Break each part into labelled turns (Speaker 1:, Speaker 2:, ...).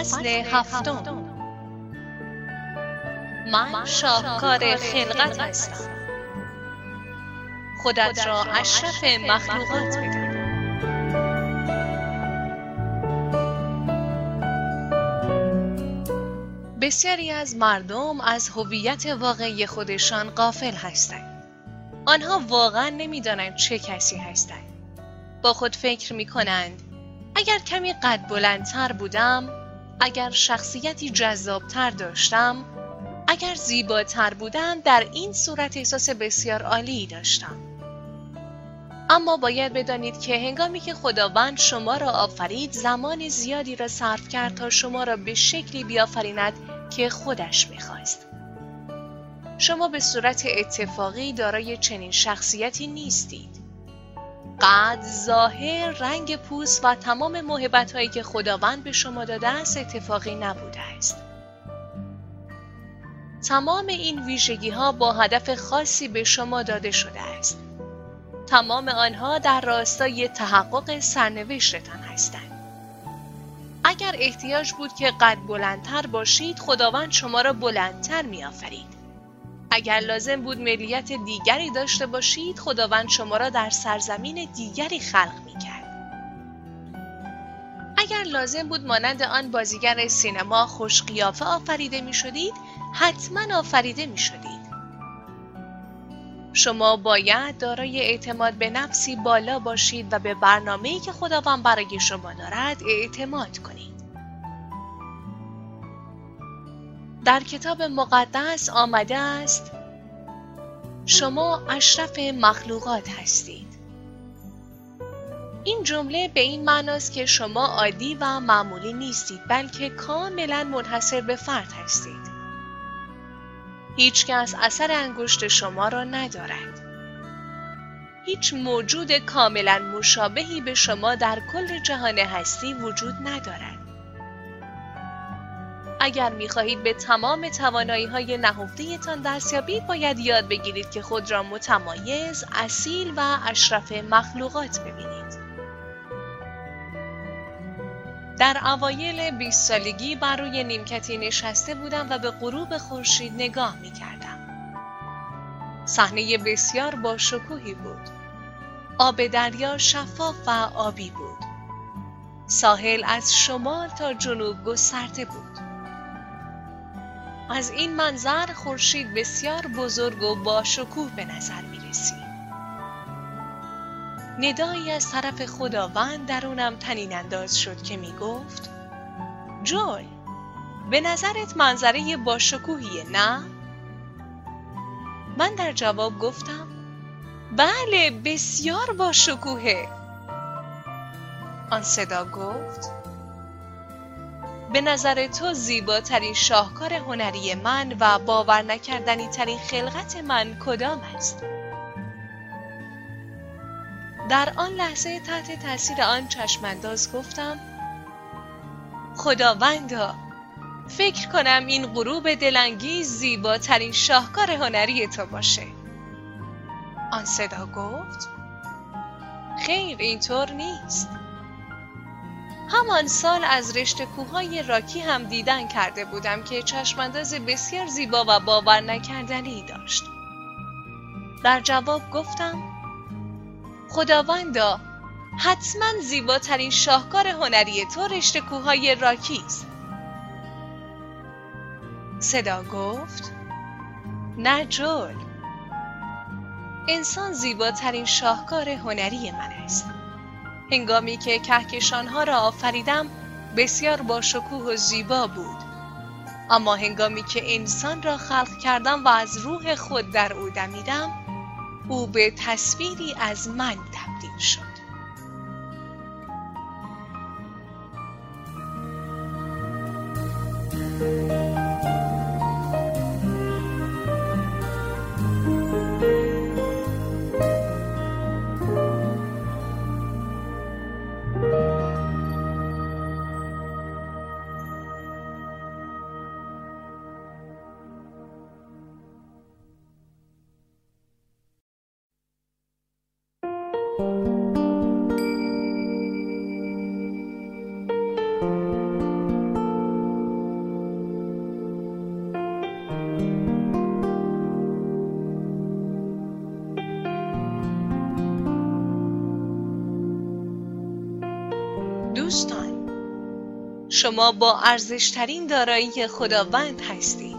Speaker 1: فصل هفتم من شاهکار خلقت هستم خودت را اشرف مخلوقات بدان بسیاری از مردم از هویت واقعی خودشان غافل هستند. آنها واقعا نمی‌دانند چه کسی هستند. با خود فکر می کنند اگر کمی قد بلندتر بودم اگر شخصیتی جذابتر داشتم اگر زیباتر بودم در این صورت احساس بسیار عالی داشتم. اما باید بدانید که هنگامی که خداوند شما را آفرید زمان زیادی را صرف کرد تا شما را به شکلی بیافریند که خودش می‌خواست شما به صورت اتفاقی دارای چنین شخصیتی نیستید. قد، ظاهر، رنگ پوست و تمام محبت هایی که خداوند به شما داده است اتفاقی نبوده است. تمام این ویژگی ها با هدف خاصی به شما داده شده است. تمام آنها در راستای تحقق سرنوشتتان هستند. اگر احتیاج بود که قد بلندتر باشید خداوند شما را بلندتر می آفرید. اگر لازم بود ملیت دیگری داشته باشید خداوند شما را در سرزمین دیگری خلق می کرد. اگر لازم بود مانند آن بازیگر سینما خوش قیافه آفریده می شدید حتما آفریده می شدید. شما باید دارای اعتماد به نفسی بالا باشید و به برنامه‌ای که خداوند برای شما دارد اعتماد کنید. در کتاب مقدس آمده است شما اشرف مخلوقات هستید. این جمله به این معناست که شما عادی و معمولی نیستید بلکه کاملا منحصر به فرد هستید. هیچ کس اثر انگشت شما را ندارد. هیچ موجود کاملا مشابهی به شما در کل جهان هستی وجود ندارد. اگر می خواهید به تمام توانایی های نهفته تان دست یابید باید یاد بگیرید که خود را متمایز، اصیل و اشرف مخلوقات ببینید. در اوایل 20 سالگی بر روی نیمکتی نشسته بودم و به غروب خورشید نگاه می کردم. صحنه بسیار با شکوهی بود. آب دریا شفاف و آبی بود. ساحل از شمال تا جنوب گسترده بود. از این منظر خورشید بسیار بزرگ و با شکوه به نظر می رسید. ندایی از طرف خداوند درونم تنین انداز شد که می گفت جوی به نظرت منظره با شکوهیه نه؟ من در جواب گفتم بله بسیار با شکوهه آن صدا گفت به نظر تو زیباترین شاهکار هنری من و باور نکردنی ترین خلقت من کدام است؟ در آن لحظه تحت تاثیر آن چشمانداز گفتم خداوندا فکر کنم این غروب دلانگیز زیباترین شاهکار هنری تو باشه آن صدا گفت خیر اینطور نیست همان سال از رشته کوههای راکی هم دیدن کرده بودم که چشمانداز بسیار زیبا و باور نکردنی داشت. در جواب گفتم خداوندا حتما زیباترین شاهکار هنری تو رشته کوههای راکی است. صدا گفت نه جول انسان زیباترین شاهکار هنری من است. هنگامی که کهکشانها را آفریدم بسیار با شکوه و زیبا بود. اما هنگامی که انسان را خلق کردم و از روح خود در او دمیدم او به تصویری از من تبدیل شد. دوستان شما با ارزشترین دارایی خداوند هستید.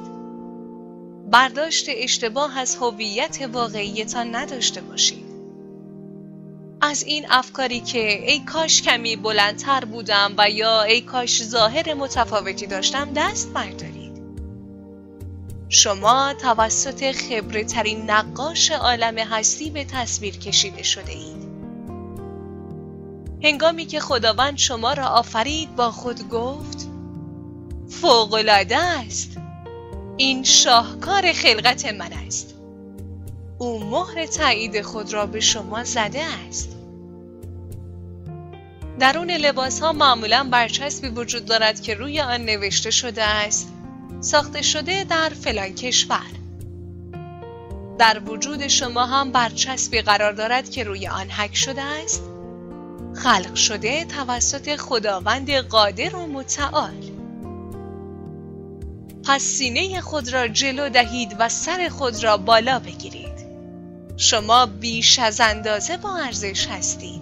Speaker 1: برداشت اشتباه از هویت واقعیتان نداشته باشید. از این افکاری که ای کاش کمی بلندتر بودم و یا ای کاش ظاهر متفاوتی داشتم دست بردارید. شما توسط خبره ترین نقاش عالم هستی به تصویر کشیده شده اید. هنگامی که خداوند شما را آفرید با خود گفت فوقالعاده است. این شاهکار خلقت من است. او مهر تایید خود را به شما زده است. درون لباس ها معمولا برچسبی وجود دارد که روی آن نوشته شده است. ساخته شده در فلان کشور. در وجود شما هم برچسبی قرار دارد که روی آن حک شده است. خلق شده توسط خداوند قادر و متعال. پس سینه خود را جلو دهید و سر خود را بالا بگیرید. شما بیش از اندازه با ارزش هستید.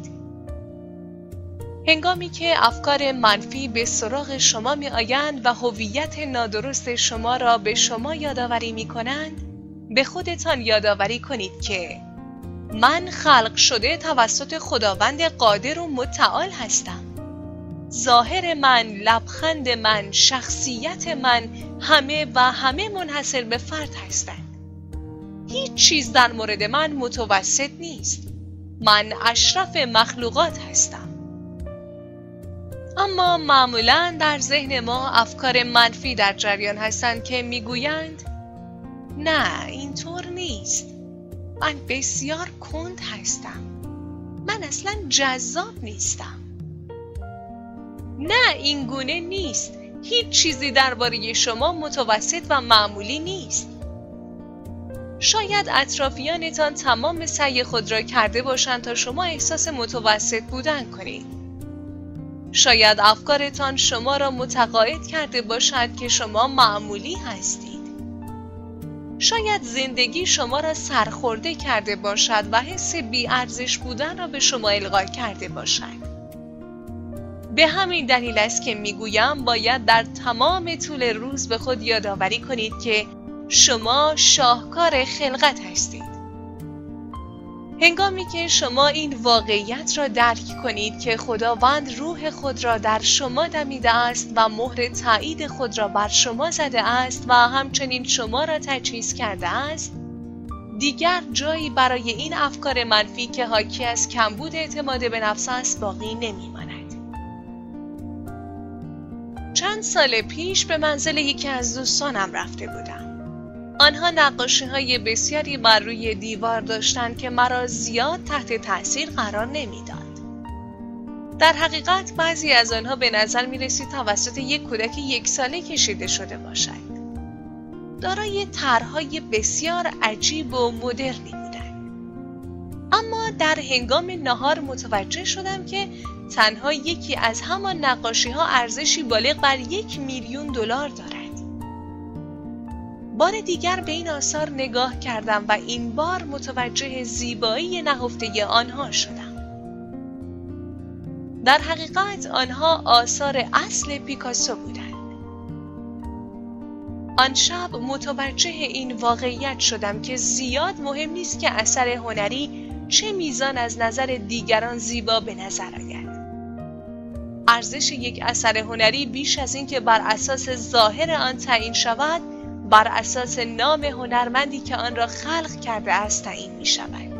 Speaker 1: هنگامی که افکار منفی به سراغ شما می آیند و هویت نادرست شما را به شما یادآوری می کنند به خودتان یادآوری کنید که من خلق شده توسط خداوند قادر و متعال هستم. ظاهر من، لبخند من، شخصیت من همه و همه منحصر به فرد هستند. هیچ چیز در مورد من متوسط نیست. من اشرف مخلوقات هستم. اما معمولا در ذهن ما افکار منفی در جریان هستند که می‌گویند نه اینطور نیست. من بسیار کند هستم. من اصلا جذاب نیستم. نه این گونه نیست. هیچ چیزی درباره شما متوسط و معمولی نیست. شاید اطرافیانتان تمام سعی خود را کرده باشند تا شما احساس متوسط بودن کنید. شاید افکارتان شما را متقاعد کرده باشد که شما معمولی هستید شاید زندگی شما را سرخورده کرده باشد و حس بیارزش بودن را به شما القا کرده باشد. به همین دلیل است که می‌گویم باید در تمام طول روز به خود یادآوری کنید که شما شاهکار خلقت هستید. هنگامی که شما این واقعیت را درک کنید که خداوند روح خود را در شما دمیده است و مهر تایید خود را بر شما زده است و همچنین شما را تجهیز کرده است دیگر جایی برای این افکار منفی که حاکی از کمبود اعتماد به نفس است باقی نمیماند. چند سال پیش به منزل یکی از دوستانم رفته بودم. آنها نقاشی های بسیاری بر روی دیوار داشتند که مرا زیاد تحت تاثیر قرار نمی‌داد. در حقیقت بعضی از آنها به نظر می رسید توسط یک کودک یک ساله کشیده شده باشد. دارای طرحهای بسیار عجیب و مدرنی بودند. اما در هنگام نهار متوجه شدم که تنها یکی از همان نقاشی ها ارزشی بالغ بر یک میلیون دلار دارد. بار دیگر به این آثار نگاه کردم و این بار متوجه زیبایی نهفته آنها شدم. در حقیقت آنها آثار اصل پیکاسو بودند. آن شب متوجه این واقعیت شدم که زیاد مهم نیست که اثر هنری چه میزان از نظر دیگران زیبا به نظر آید. ارزش یک اثر هنری بیش از اینکه بر اساس ظاهر آن تعیین شود بر اساس نام هنرمندی که آن را خلق کرده است تعیین می شود.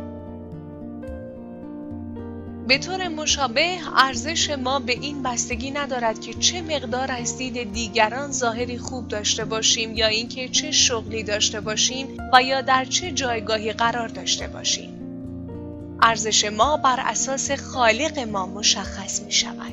Speaker 1: به طور مشابه ارزش ما به این بستگی ندارد که چه مقدار از دید دیگران ظاهری خوب داشته باشیم یا اینکه چه شغلی داشته باشیم و یا در چه جایگاهی قرار داشته باشیم. ارزش ما بر اساس خالق ما مشخص می شود.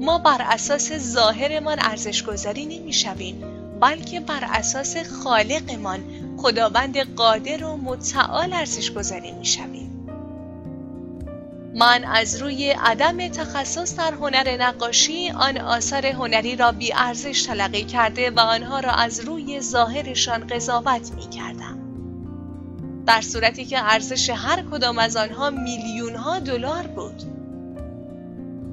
Speaker 1: ما بر اساس ظاهرمان ارزش گذاری نمی شویم بلکه بر اساس خالقمان خداوند قادر و متعال ارزش گذاری می شویم. من از روی عدم تخصص در هنر نقاشی آن آثار هنری را بی ارزش تلقی کرده و آنها را از روی ظاهرشان قضاوت می کردم. در صورتی که ارزش هر کدام از آنها میلیون ها دلار بود.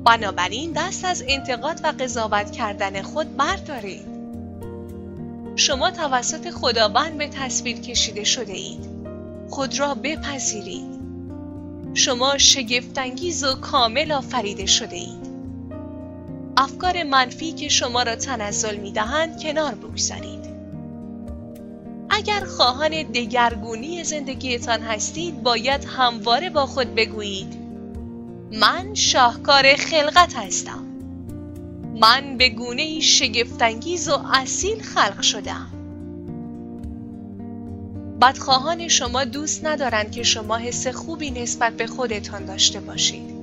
Speaker 1: بنابراین دست از انتقاد و قضاوت کردن خود بردارید. شما توسط خداوند به تصویر کشیده شده اید. خود را بپذیرید. شما شگفتانگیز و کامل آفریده شده اید. افکار منفی که شما را تنزل می دهند کنار بگذارید. اگر خواهان دگرگونی زندگیتان هستید باید همواره با خود بگویید من شاهکار خلقت هستم من به گونه شگفتانگیز و اصیل خلق شدم. بدخواهان شما دوست ندارند که شما حس خوبی نسبت به خودتان داشته باشید.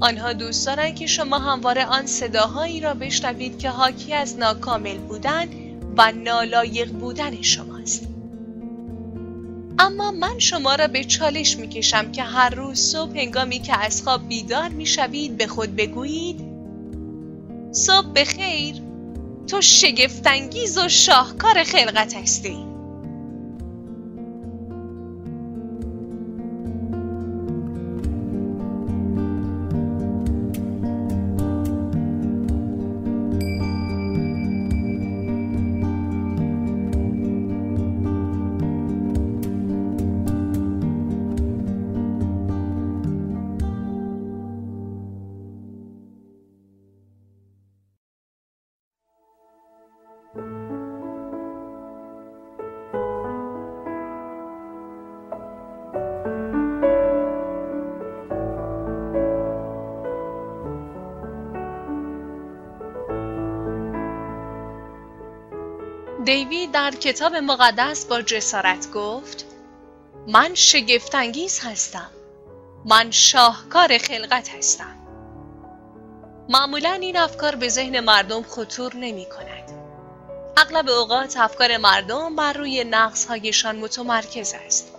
Speaker 1: آنها دوست دارند که شما همواره آن صداهایی را بشنوید که حاکی از ناکامل بودن و نالایق بودن شماست. اما من شما را به چالش می کشم که هر روز صبح هنگامی که از خواب بیدار می شوید به خود بگویید صبح بخیر. تو شگفتانگیز و شاهکار خلقت هستی. دیوی در کتاب مقدس با جسارت گفت من شگفتانگیز هستم. من شاهکار خلقت هستم. معمولا این افکار به ذهن مردم خطور نمی کند. اغلب اوقات افکار مردم بر روی نقص هایشان متمرکز است.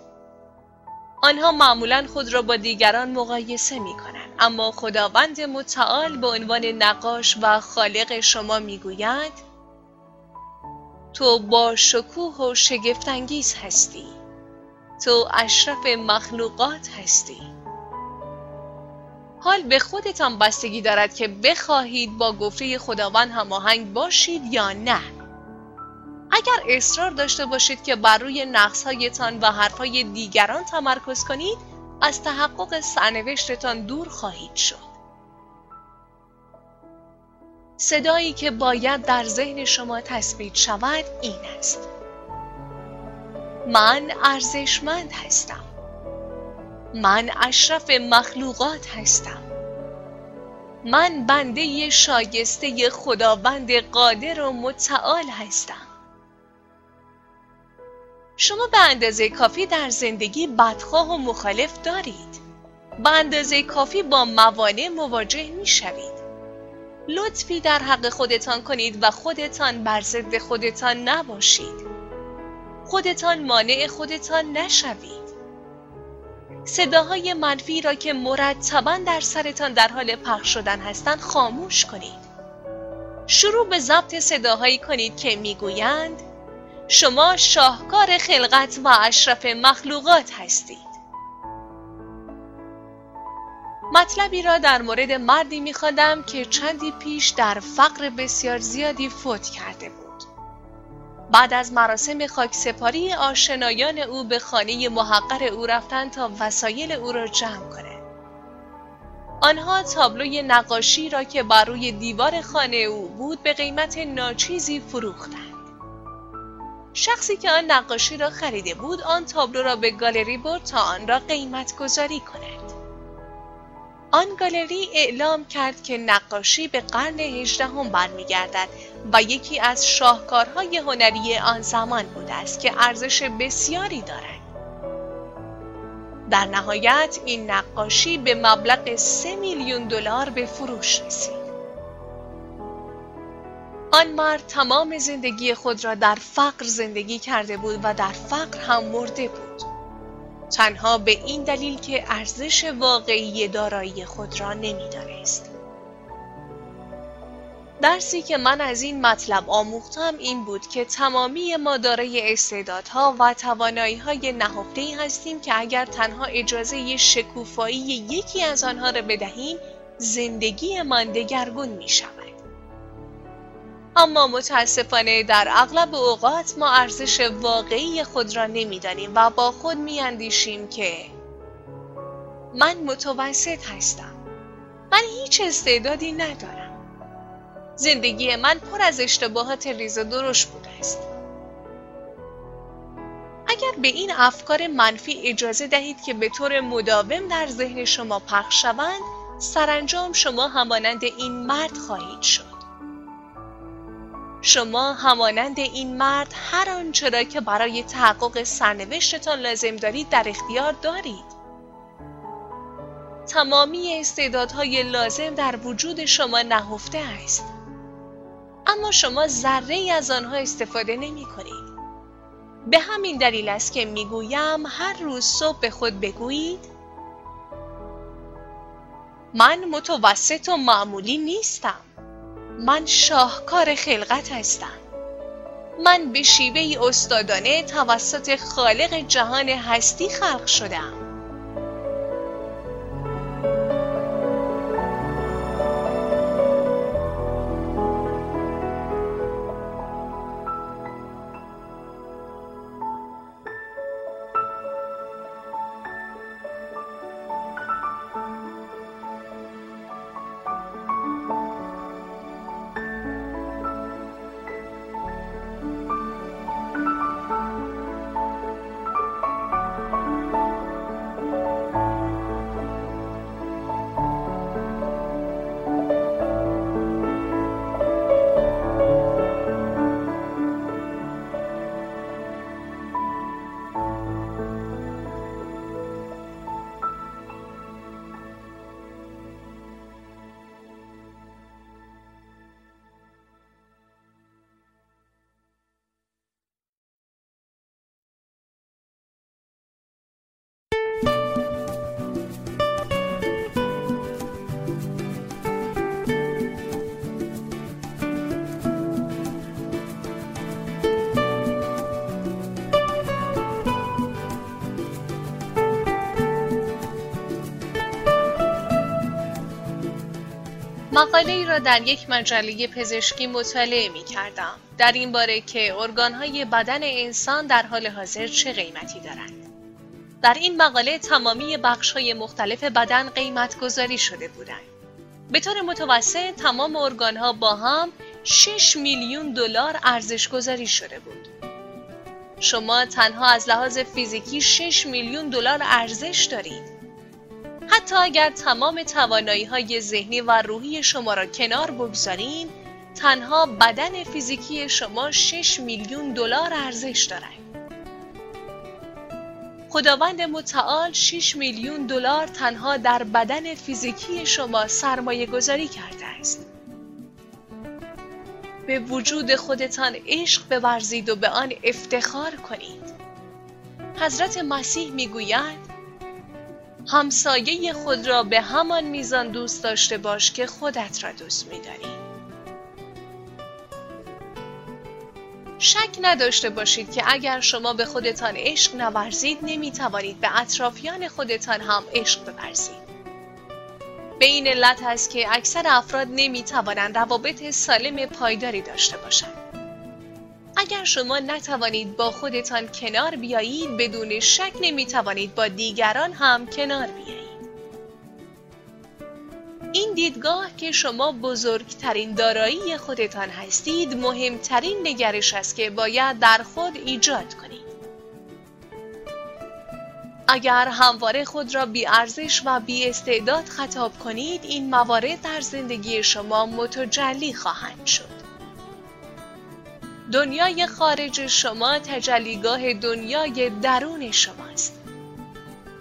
Speaker 1: آنها معمولا خود را با دیگران مقایسه می کنند اما خداوند متعال به عنوان نقاش و خالق شما می گوید تو با شکوه و شگفتانگیز هستی. تو اشرف مخلوقات هستی. حال به خودتان بستگی دارد که بخواهید با گفته خداوند هماهنگ باشید یا نه. اگر اصرار داشته باشید که بر روی نقصهایتان و حرفهای دیگران تمرکز کنید از تحقق سرنوشتتان دور خواهید شد. صدایی که باید در ذهن شما تثبیت شود این است. من ارزشمند هستم. من اشرف مخلوقات هستم. من بنده شایسته خداوند قادر و متعال هستم. شما به اندازه کافی در زندگی بدخواه و مخالف دارید. به اندازه کافی با موانع مواجه می شوید لطفی در حق خودتان کنید و خودتان بر ضد خودتان نباشید. خودتان مانع خودتان نشوید. صداهای منفی را که مرتبا در سرتان در حال پخش شدن هستند خاموش کنید. شروع به ضبط صداهایی کنید که می‌گویند شما شاهکار خلقت و اشرف مخلوقات هستید. مطلبی را در مورد مردی میخواندم که چندی پیش در فقر بسیار زیادی فوت کرده بود. بعد از مراسم خاکسپاری آشنایان او به خانه محقر او رفتند تا وسایل او را جمع کنند. آنها تابلوی نقاشی را که بر روی دیوار خانه او بود به قیمت ناچیزی فروختند. شخصی که آن نقاشی را خریده بود آن تابلو را به گالری برد تا آن را قیمت گذاری کند. آن گالری اعلام کرد که نقاشی به قرن هجدهم برمیگردد و یکی از شاهکارهای هنری آن زمان بوده است که ارزش بسیاری دارد. در نهایت این نقاشی به مبلغ سه میلیون دلار به فروش رسید. آن مرد تمام زندگی خود را در فقر زندگی کرده بود و در فقر هم مرده بود. تنها به این دلیل که ارزش واقعی دارایی خود را نمی‌دانست. درسی که من از این مطلب آموختم این بود که تمامی ما دارای استعدادها و توانایی های نهفته هستیم که اگر تنها اجازه شکوفایی یکی از آنها را بدهیم زندگی من دگرگون می شود. اما متاسفانه در اغلب اوقات ما ارزش واقعی خود را نمی‌دانیم و با خود میاندیشیم که من متوسط هستم. من هیچ استعدادی ندارم. زندگی من پر از اشتباهات ریز و درشت بوده است. اگر به این افکار منفی اجازه دهید که به طور مداوم در ذهن شما پخش شوند سرانجام شما همانند این مرد خواهید شد. شما همانند این مرد هر آنچه را که برای تحقق سرنوشتتان لازم دارید در اختیار دارید. تمامی استعدادهای لازم در وجود شما نهفته است. اما شما ذره ای از آنها استفاده نمی کنید به همین دلیل است که می‌گویم هر روز صبح به خود بگویید من متوسط و معمولی نیستم. من شاهکار خلقت هستم. من به شیوه استادانه توسط خالق جهان هستی خلق شدم. مقاله ای را در یک مجله پزشکی مطالعه می کردم. در این باره که ارگانهای بدن انسان در حال حاضر چه قیمتی دارند. در این مقاله تمامی بخش های مختلف بدن قیمت گذاری شده بودند. به طور متوسط تمام ارگانها با هم 6 میلیون دلار ارزش گذاری شده بود. شما تنها از لحاظ فیزیکی 6 میلیون دلار ارزش دارید. حتی اگر تمام توانایی های ذهنی و روحی شما را کنار بگذاریم تنها بدن فیزیکی شما 6 میلیون دلار ارزش دارد. خداوند متعال 6 میلیون دلار تنها در بدن فیزیکی شما سرمایه گذاری کرده است. به وجود خودتان عشق بورزید و به آن افتخار کنید. حضرت مسیح می‌گوید همسایه خود را به همان میزان دوست داشته باش که خودت را دوست میداری. شک نداشته باشید که اگر شما به خودتان عشق نورزید نمی توانید به اطرافیان خودتان هم عشق بورزید. به این علت است که اکثر افراد نمی توانند روابط سالم پایداری داشته باشند. اگر شما نتوانید با خودتان کنار بیایید بدون شک نمی توانید با دیگران هم کنار بیایید. این دیدگاه که شما بزرگترین دارایی خودتان هستید مهمترین نگرش است که باید در خود ایجاد کنید. اگر همواره خود را بی ارزش و بی استعداد خطاب کنید این موارد در زندگی شما متجلی خواهند شد. دنیای خارج شما تجلیگاه دنیای درون شماست.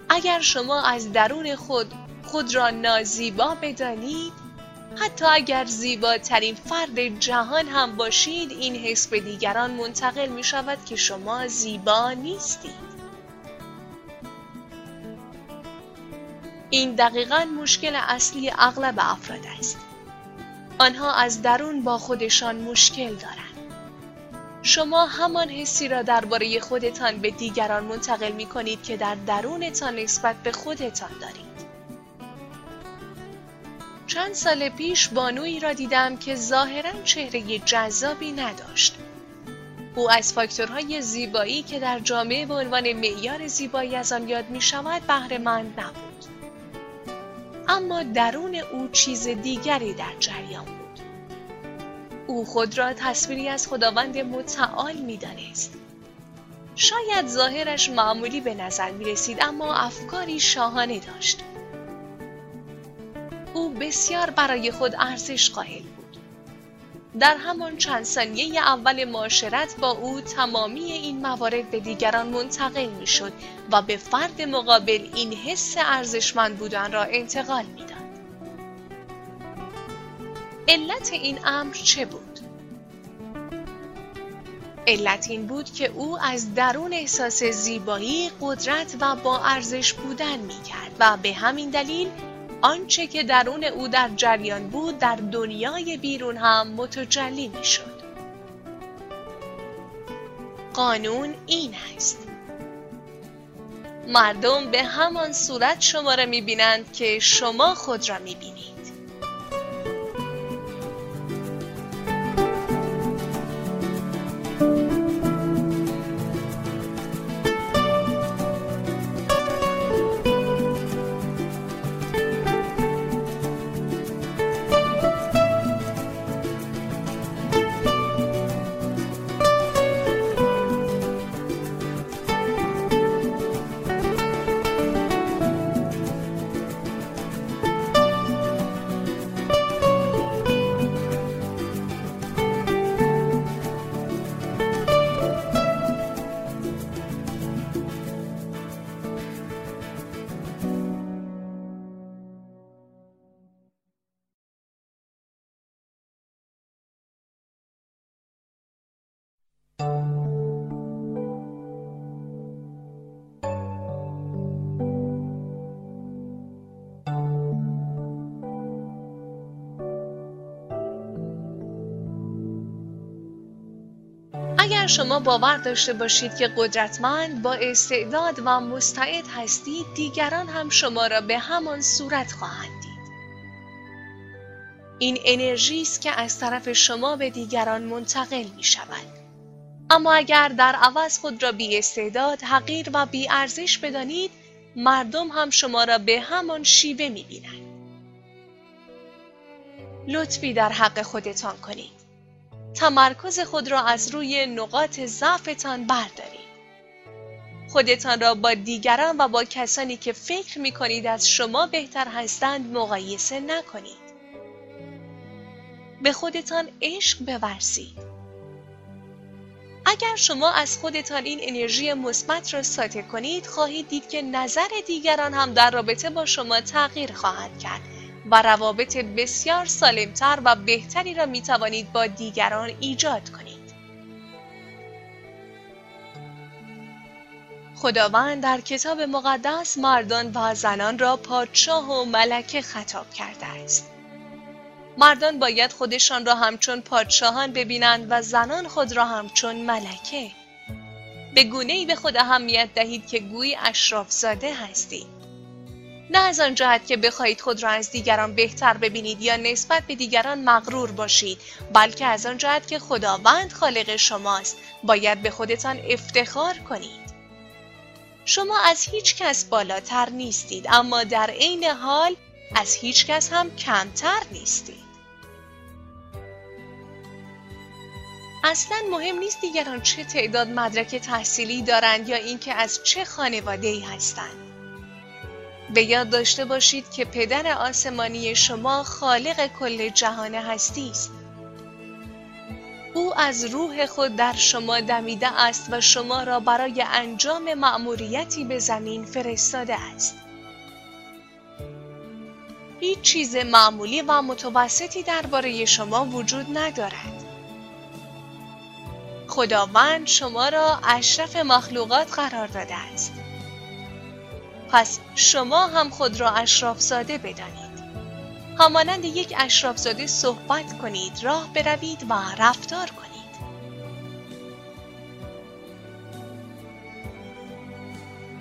Speaker 1: اگر شما از درون خود خود را نازیبا بدانید حتی اگر زیباترین فرد جهان هم باشید این حس به دیگران منتقل می شود که شما زیبا نیستید. این دقیقا مشکل اصلی اغلب افراد است. آنها از درون با خودشان مشکل دارند. شما همان حسی را درباره خودتان به دیگران منتقل می کنید که در درونتان نسبت به خودتان دارید. چند سال پیش بانویی را دیدم که ظاهرا چهره جذابی نداشت. او از فاکتورهای زیبایی که در جامعه به عنوان معیار زیبایی از آن یاد می شود بهره مند نبود. اما درون او چیز دیگری در جریان بود. او خود را تصویری از خداوند متعال می دانست. شاید ظاهرش معمولی به نظر می رسید اما افکاری شاهانه داشت. او بسیار برای خود ارزش قائل بود. در همان چند ثانیه اول معاشرت با او تمامی این موارد به دیگران منتقل می شد و به فرد مقابل این حس ارزشمند بودن را انتقال می داد. علت این امر چه بود؟ علت این بود که او از درون احساس زیبایی، قدرت و با ارزش بودن می کرد و به همین دلیل آنچه که درون او در جریان بود در دنیای بیرون هم متجلی می شد. قانون این است. مردم به همان صورت شما را می بینند که شما خود را می بینید. اگر شما باور داشته باشید که قدرتمند با استعداد و مستعد هستید دیگران هم شما را به همان صورت خواهند دید. این انرژی است که از طرف شما به دیگران منتقل می شود. اما اگر در عوض خود را بی استعداد حقیر و بی ارزش بدانید مردم هم شما را به همان شیوه می بینند. لطفی در حق خودتان کنید. تمرکز خود را از روی نقاط ضعفتان بردارید. خودتان را با دیگران و با کسانی که فکر می کنید از شما بهتر هستند مقایسه نکنید. به خودتان عشق بورزید. اگر شما از خودتان این انرژی مثبت را ساطع کنید خواهید دید که نظر دیگران هم در رابطه با شما تغییر خواهد کرد و روابط بسیار سالمتر و بهتری را می توانید با دیگران ایجاد کنید. خداوند در کتاب مقدس مردان و زنان را پادشاه و ملکه خطاب کرده است. مردان باید خودشان را همچون پادشاهان ببینند و زنان خود را همچون ملکه. به گونه ای به خود اهمیت دهید که گویی اشراف زاده هستید. نه از آن جهت که بخواهید خود را از دیگران بهتر ببینید یا نسبت به دیگران مغرور باشید بلکه از آن جهت که خداوند خالق شماست باید به خودتان افتخار کنید. شما از هیچ کس بالاتر نیستید اما در عین حال از هیچ کس هم کمتر نیستید. اصلا مهم نیست دیگران چه تعداد مدرک تحصیلی دارند یا اینکه از چه خانواده ای هستند. به یاد داشته باشید که پدر آسمانی شما خالق کل جهان هستی است. او از روح خود در شما دمیده است و شما را برای انجام مأموریتی به زمین فرستاده است. هیچ چیز معمولی و متوسطی درباره شما وجود ندارد. خداوند شما را اشرف مخلوقات قرار داده است. پس شما هم خود را اشرافزاده بدانید همانند یک اشرافزاده صحبت کنید راه بروید و رفتار کنید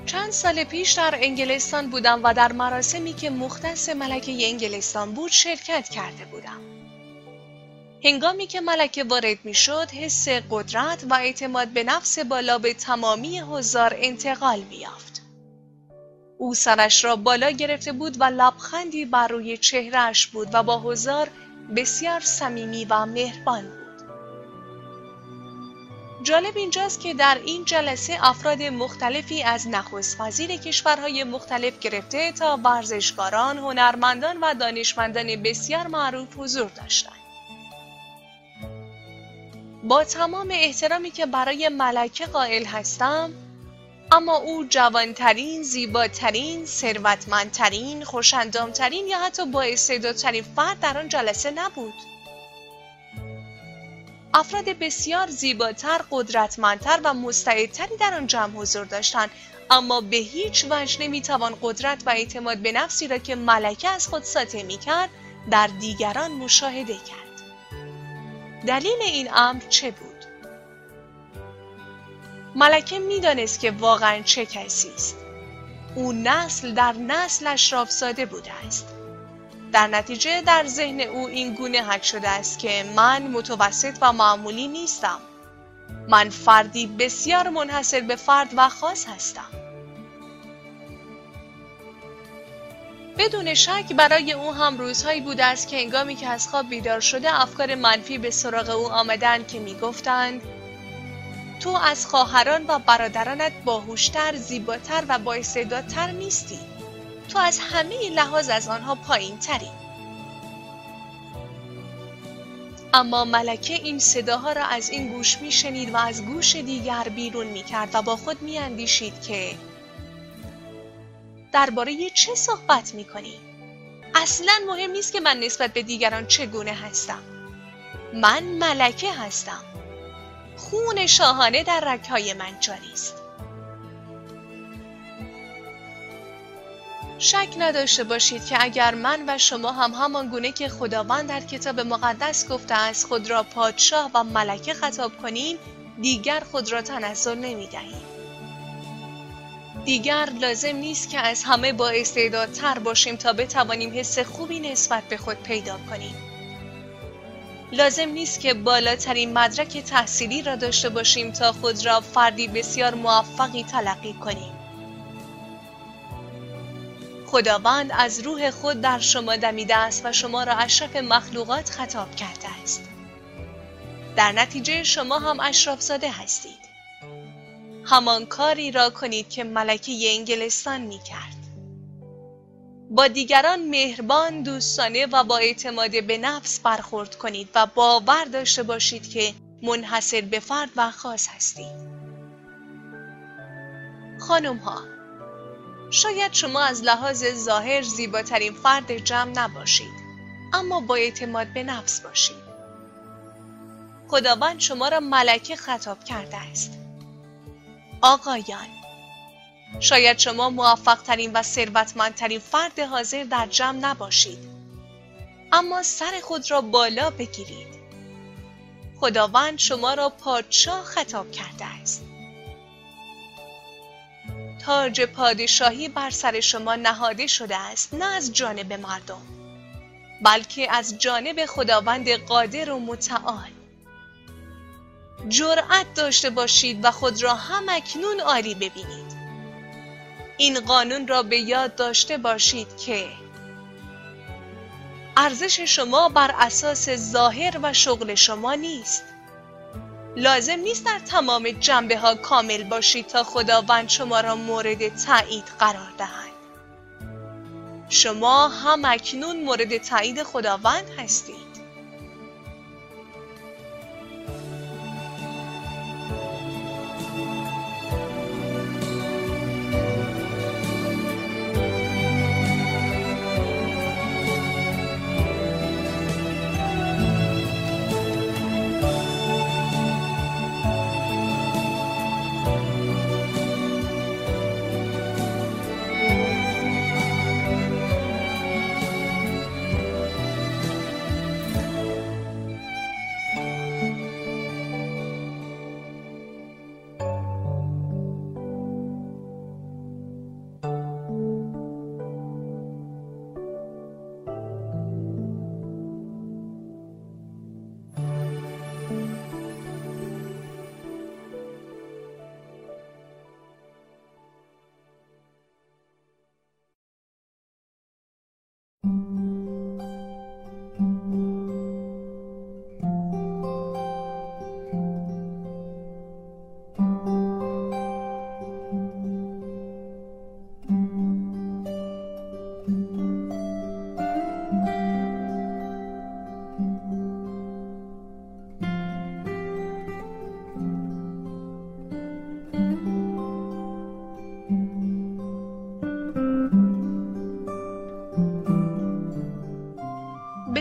Speaker 1: چند سال پیش در انگلستان بودم و در مراسمی که مختص ملکه انگلستان بود شرکت کرده بودم. هنگامی که ملکه وارد می شد حس قدرت و اعتماد به نفس بالا به تمامی حضار انتقال می یافت. او سرش را بالا گرفته بود و لبخندی بر روی چهرهش بود و با حضار بسیار صمیمی و مهربان بود. جالب اینجاست که در این جلسه افراد مختلفی از نخست وزیر کشورهای مختلف گرفته تا ورزشکاران، هنرمندان و دانشمندان بسیار معروف حضور داشتند. با تمام احترامی که برای ملکه قائل هستم اما او جوانترین، زیباترین، ثروتمندترین، خوشندامترین یا حتی با استعدادترین فرد در آن جلسه نبود. افراد بسیار زیباتر، قدرتمندتر و مستعدتری در آن جمع حضور داشتند. اما به هیچ وجه نمی‌توان قدرت و اعتماد به نفسی را که ملکه از خود ساطع می‌کرد در دیگران مشاهده کرد. دلیل این امر چه بود؟ ملکه می‌دانست که واقعا چه کسی است. او نسل در نسل اشراف ساده بوده است. در نتیجه در ذهن او این گونه حک شده است که من متوسط و معمولی نیستم. من فردی بسیار منحصر به فرد و خاص هستم. بدون شک برای او هم روزهایی بوده است که انگامی که از خواب بیدار شده افکار منفی به سراغ او آمدن که می‌گفتند تو از خواهران و برادرانت باهوشتر زیباتر و بااستعدادتر نیستی تو از همه لحاظ از آنها پایین تری. اما ملکه این صداها را از این گوش می شنید و از گوش دیگر بیرون می کرد و با خود می اندیشید که درباره چه صحبت می کنی؟ اصلا مهم نیست که من نسبت به دیگران چگونه هستم. من ملکه هستم. خون شاهانه در رگهای من جاری است. شک نداشته باشید که اگر من و شما هم همان گونه که خداوند در کتاب مقدس گفته است خود را پادشاه و ملکه خطاب کنیم دیگر خود را تنزل نمی دهیم. دیگر لازم نیست که از همه با استعدادتر باشیم تا بتوانیم حس خوبی نسبت به خود پیدا کنیم. لازم نیست که بالاترین مدرک تحصیلی را داشته باشیم تا خود را فردی بسیار موفقی تلقی کنیم. خداوند از روح خود در شما دمیده است و شما را اشرف مخلوقات خطاب کرده است. در نتیجه شما هم اشراف زاده هستید. همان کاری را کنید که ملکه انگلستان می کرد. با دیگران مهربان، دوستانه و با اعتماد به نفس برخورد کنید و باور داشته باشید که منحصر به فرد و خاص هستید. خانم ها شاید شما از لحاظ ظاهر زیباترین فرد جمع نباشید اما با اعتماد به نفس باشید خداوند شما را ملکه خطاب کرده است آقایان شاید شما موفق ترین و ثروتمندترین فرد حاضر در جمع نباشید. اما سر خود را بالا بگیرید. خداوند شما را پادشاه خطاب کرده است. تاج پادشاهی بر سر شما نهاده شده است نه از جانب مردم بلکه از جانب خداوند قادر و متعال. جرأت داشته باشید و خود را هم اکنون عالی ببینید. این قانون را به یاد داشته باشید که ارزش شما بر اساس ظاهر و شغل شما نیست لازم نیست در تمام جنبه ها کامل باشید تا خداوند شما را مورد تایید قرار دهد. شما هم اکنون مورد تایید خداوند هستید.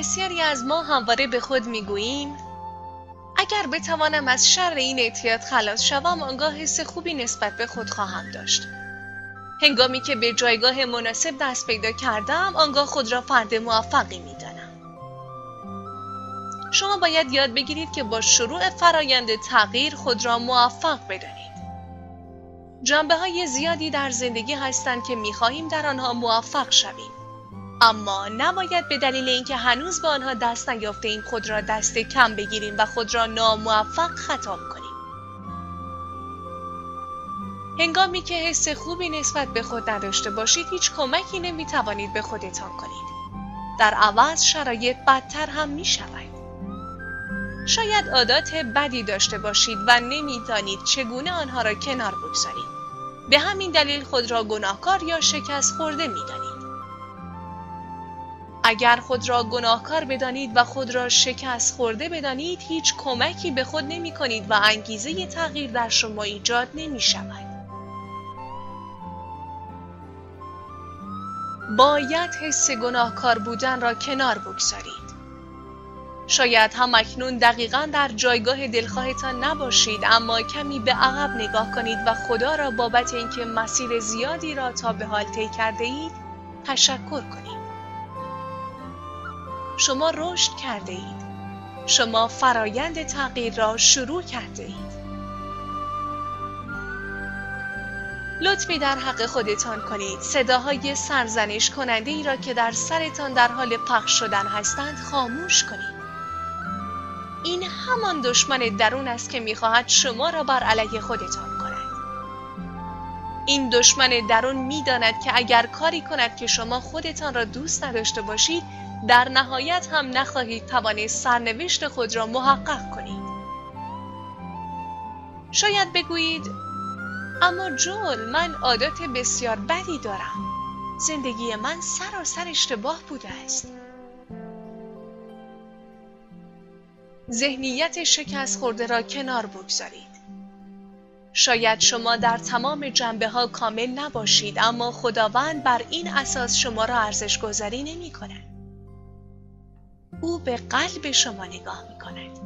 Speaker 1: بسیاری از ما همواره به خود می‌گوییم اگر بتوانم از شر این اعتیاد خلاص شوم آنگاه حس خوبی نسبت به خود خواهم داشت. هنگامی که به جایگاه مناسب دست پیدا کردم آنگاه خود را فرد موفقی می‌دانم. شما باید یاد بگیرید که با شروع فرایند تغییر خود را موفق بدانید. جنبه های زیادی در زندگی هستند که می‌خواهیم در آنها موفق شویم. اما نباید به دلیل اینکه هنوز به آنها دست نیافته ایم خود را دست کم بگیریم و خود را ناموفق خطاب کنیم. هنگامی که حس خوبی نسبت به خود نداشته باشید هیچ کمکی نمی توانید به خودتان کنید. در عوض شرایط بدتر هم می شود شاید عادات بدی داشته باشید و نمی‌دانید چگونه آنها را کنار بگذارید. به همین دلیل خود را گناهکار یا شکست خورده می دانید. اگر خود را گناهکار بدانید و خود را شکست خورده بدانید هیچ کمکی به خود نمی کنید و انگیزه تغییر در شما ایجاد نمی شود. باید حس گناهکار بودن را کنار بگذارید. شاید هم اکنون دقیقا در جایگاه دلخواهتان نباشید اما کمی به عقب نگاه کنید و خدا را بابت اینکه مسیر زیادی را تا به حال طی کرده اید تشکر کنید. شما رشد کرده اید. شما فرایند تغییر را شروع کرده اید. لطفی در حق خودتان کنید صداهای سرزنش کننده ای را که در سرتان در حال پخش شدن هستند خاموش کنید. این همان دشمن درون است که می‌خواهد شما را بر علیه خودتان کند. این دشمن درون می‌داند که اگر کاری کند که شما خودتان را دوست نداشته باشید در نهایت هم نخواهید توانست سرنوشت خود را محقق کنید. شاید بگویید اما جول من عادات بسیار بدی دارم. زندگی من سراسر اشتباه بوده است. ذهنیت شکست خورده را کنار بگذارید. شاید شما در تمام جنبه ها کامل نباشید اما خداوند بر این اساس شما را ارزش گذاری نمی کند. او به قلب شما نگاه می کند.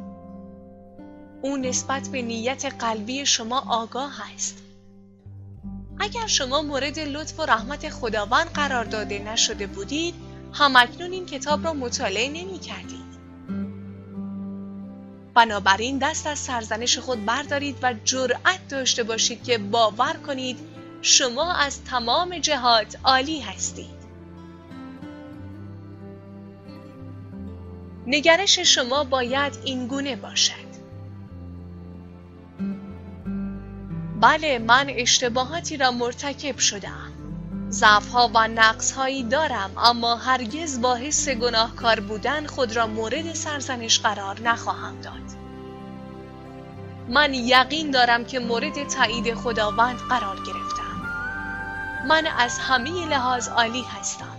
Speaker 1: او نسبت به نیت قلبی شما آگاه است. اگر شما مورد لطف و رحمت خداوند قرار داده نشده بودید همکنون این کتاب را مطالعه نمی کردید. بنابراین دست از سرزنش خود بردارید و جرأت داشته باشید که باور کنید شما از تمام جهات عالی هستید. نگرش شما باید این گونه باشد. بله من اشتباهاتی را مرتکب شدم. ضعفها و نقصهایی دارم اما هرگز با حس گناهکار بودن خود را مورد سرزنش قرار نخواهم داد. من یقین دارم که مورد تایید خداوند قرار گرفتم. من از همه لحاظ عالی هستم.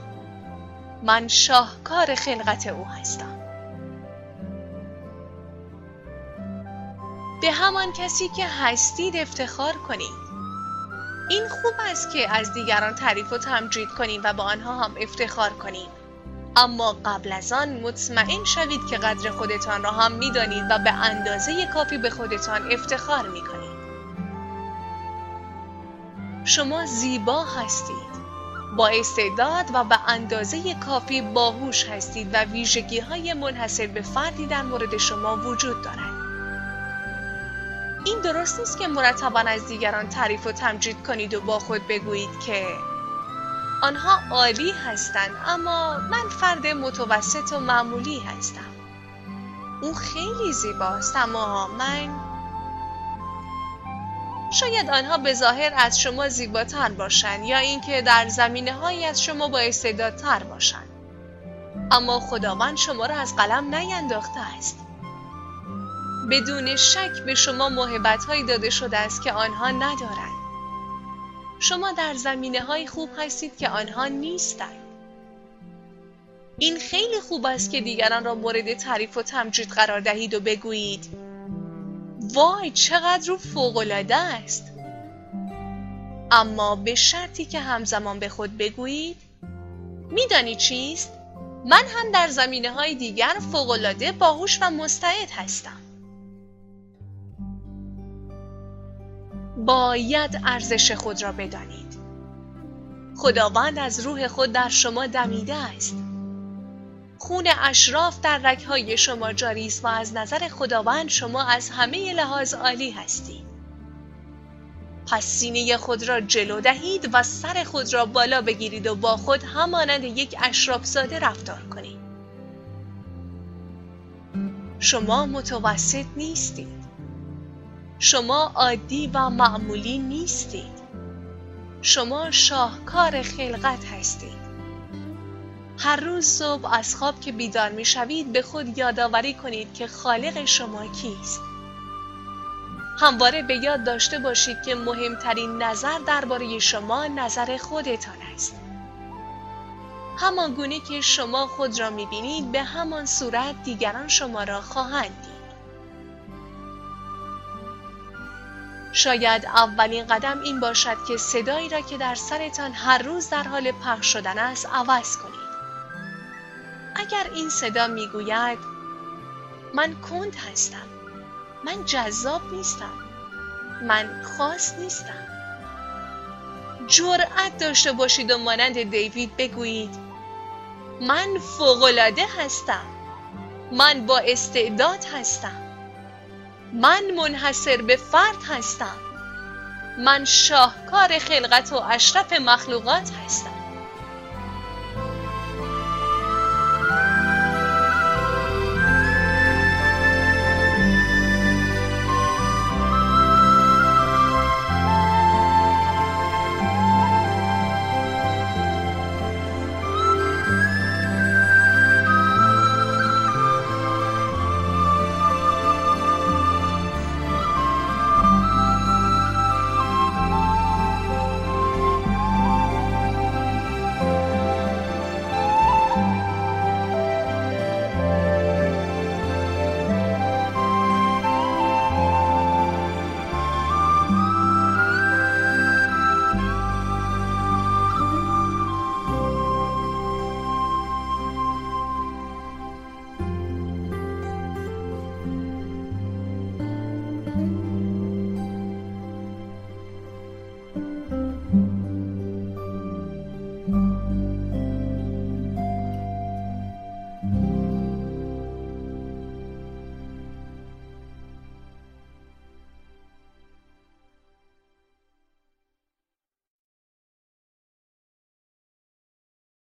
Speaker 1: من شاهکار خلقت او هستم. به همان کسی که هستید افتخار کنید. این خوب است که از دیگران تعریف و تمجید کنیم و با آنها هم افتخار کنیم. اما قبل از آن مطمئن شوید که قدر خودتان را هم می‌دانید و به اندازه کافی به خودتان افتخار می کنید. شما زیبا هستید. با استعداد و به اندازه کافی باهوش هستید و ویژگی های منحصر به فردی در مورد شما وجود دارد. این درست نیست که مرتبا از دیگران تعریف و تمجید کنید و با خود بگویید که آنها عالی هستند اما من فرد متوسط و معمولی هستم. او خیلی زیباست اما من شاید آنها به ظاهر از شما زیباتر باشند یا اینکه در زمینه هایی از شما با استعدادتر باشند. اما خداوند شما را از قلم نینداخته است. بدون شک به شما محبت هایی داده شده است که آنها ندارند. شما در زمینه های خوب هستید که آنها نیستند. این خیلی خوب است که دیگران را مورد تعریف و تمجید قرار دهید و بگویید وای چقدر او العاده است. اما به شرطی که همزمان به خود بگویید میدانی چیست؟ من هم در زمینه های دیگر فوقالعاده باهوش و مستعد هستم. باید ارزش خود را بدانید. خداوند از روح خود در شما دمیده است. خون اشراف در رگهای شما جاری است و از نظر خداوند شما از همه لحاظ عالی هستید پس سینه خود را جلو دهید و سر خود را بالا بگیرید و با خود همانند یک اشراف ساده رفتار کنید. شما متوسط نیستید. شما عادی و معمولی نیستید. شما شاهکار خلقت هستید. هر روز صبح از خواب که بیدار می شوید به خود یادآوری کنید که خالق شما کیست. همواره به یاد داشته باشید که مهمترین نظر درباره شما نظر خودتان است. همان گونه که شما خود را می بینید به همان صورت دیگران شما را خواهند دید شاید اولین قدم این باشد که صدایی را که در سرتان هر روز در حال پخش شدن است عوض کنید. اگر این صدا می‌گوید من کند هستم. من جذاب نیستم. من خاص نیستم. جرأت داشته باشید و مانند دیوید بگویید من فوقالعاده هستم. من با استعداد هستم. من منحصر به فرد هستم. من شاهکار خلقت و اشرف مخلوقات هستم.